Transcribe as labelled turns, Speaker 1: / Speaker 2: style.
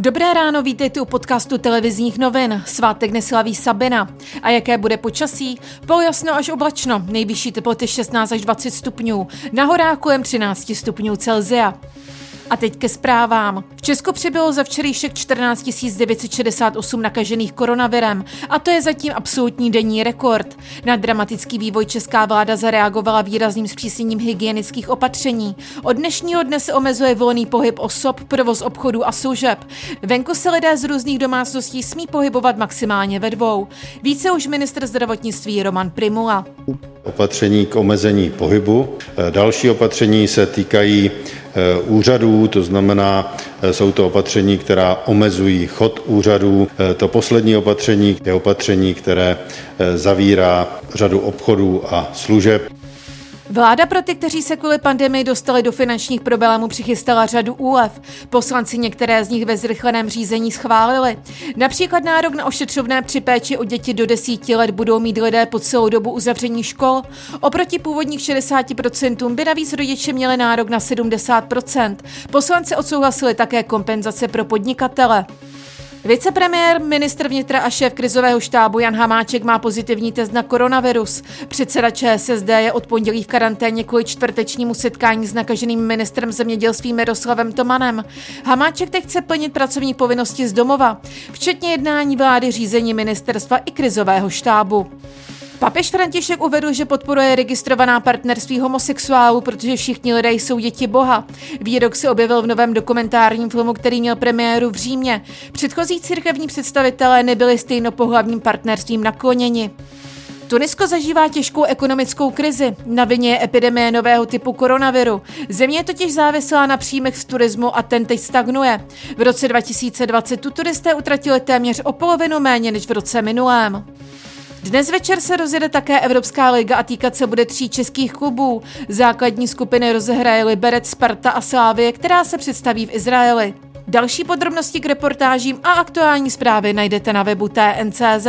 Speaker 1: Dobré ráno, vítejte u podcastu televizních novin. Svátek neslaví Sabina. A jaké bude počasí? Poljasno až oblačno, nejvyšší teploty 16 až 20 stupňů, na horách kolem 13 stupňů Celzia. A teď ke zprávám. V Česku přibylo za včerejšek 14 968 nakažených koronavirem a to je zatím absolutní denní rekord. Na dramatický vývoj česká vláda zareagovala výrazným zpřísněním hygienických opatření. Od dnešního dne se omezuje volný pohyb osob, provoz obchodů a služeb. Venku se lidé z různých domácností smí pohybovat maximálně ve dvou. Více už ministr zdravotnictví Roman Primula.
Speaker 2: Opatření k omezení pohybu. Další opatření se týkají úřadů, to znamená, eh, jsou to opatření, která omezují chod úřadů. Eh, to poslední opatření je opatření, které zavírá řadu obchodů a služeb.
Speaker 1: Vláda pro ty, kteří se kvůli pandemii dostali do finančních problémů, přichystala řadu úlev. Poslanci některé z nich ve zrychleném řízení schválili. Například nárok na ošetřovné při péči o děti do desíti let budou mít lidé po celou dobu uzavření škol. Oproti původních 60% by navíc rodiče měli nárok na 70%. Poslanci odsouhlasili také kompenzace pro podnikatele. Vicepremiér, ministr vnitra a šéf krizového štábu Jan Hamáček má pozitivní test na koronavirus. Předseda ČSSD je od pondělí v karanténě kvůli čtvrtečnímu setkání s nakaženým ministrem zemědělství Miroslavem Tomanem. Hamáček teď chce plnit pracovní povinnosti z domova, včetně jednání vlády řízení ministerstva i krizového štábu. Papež František uvedl, že podporuje registrovaná partnerství homosexuálů, protože všichni lidé jsou děti Boha. Výrok se objevil v novém dokumentárním filmu, který měl premiéru v Římě. Předchozí církevní představitelé nebyli stejnopohlavním partnerstvím nakloněni. Tunisko zažívá těžkou ekonomickou krizi. Na vině je epidemie nového typu koronaviru. Země je totiž závislá na příjmech z turismu a ten teď stagnuje. V roce 2020 tu turisté utratili téměř o polovinu méně než v roce minulém. Dnes večer se rozjede také Evropská liga a týkat se bude tří českých klubů. Základní skupiny rozehraje Liberec, Sparta a Slávie, která se představí v Izraeli. Další podrobnosti k reportážím a aktuální zprávy najdete na webu TNCZ.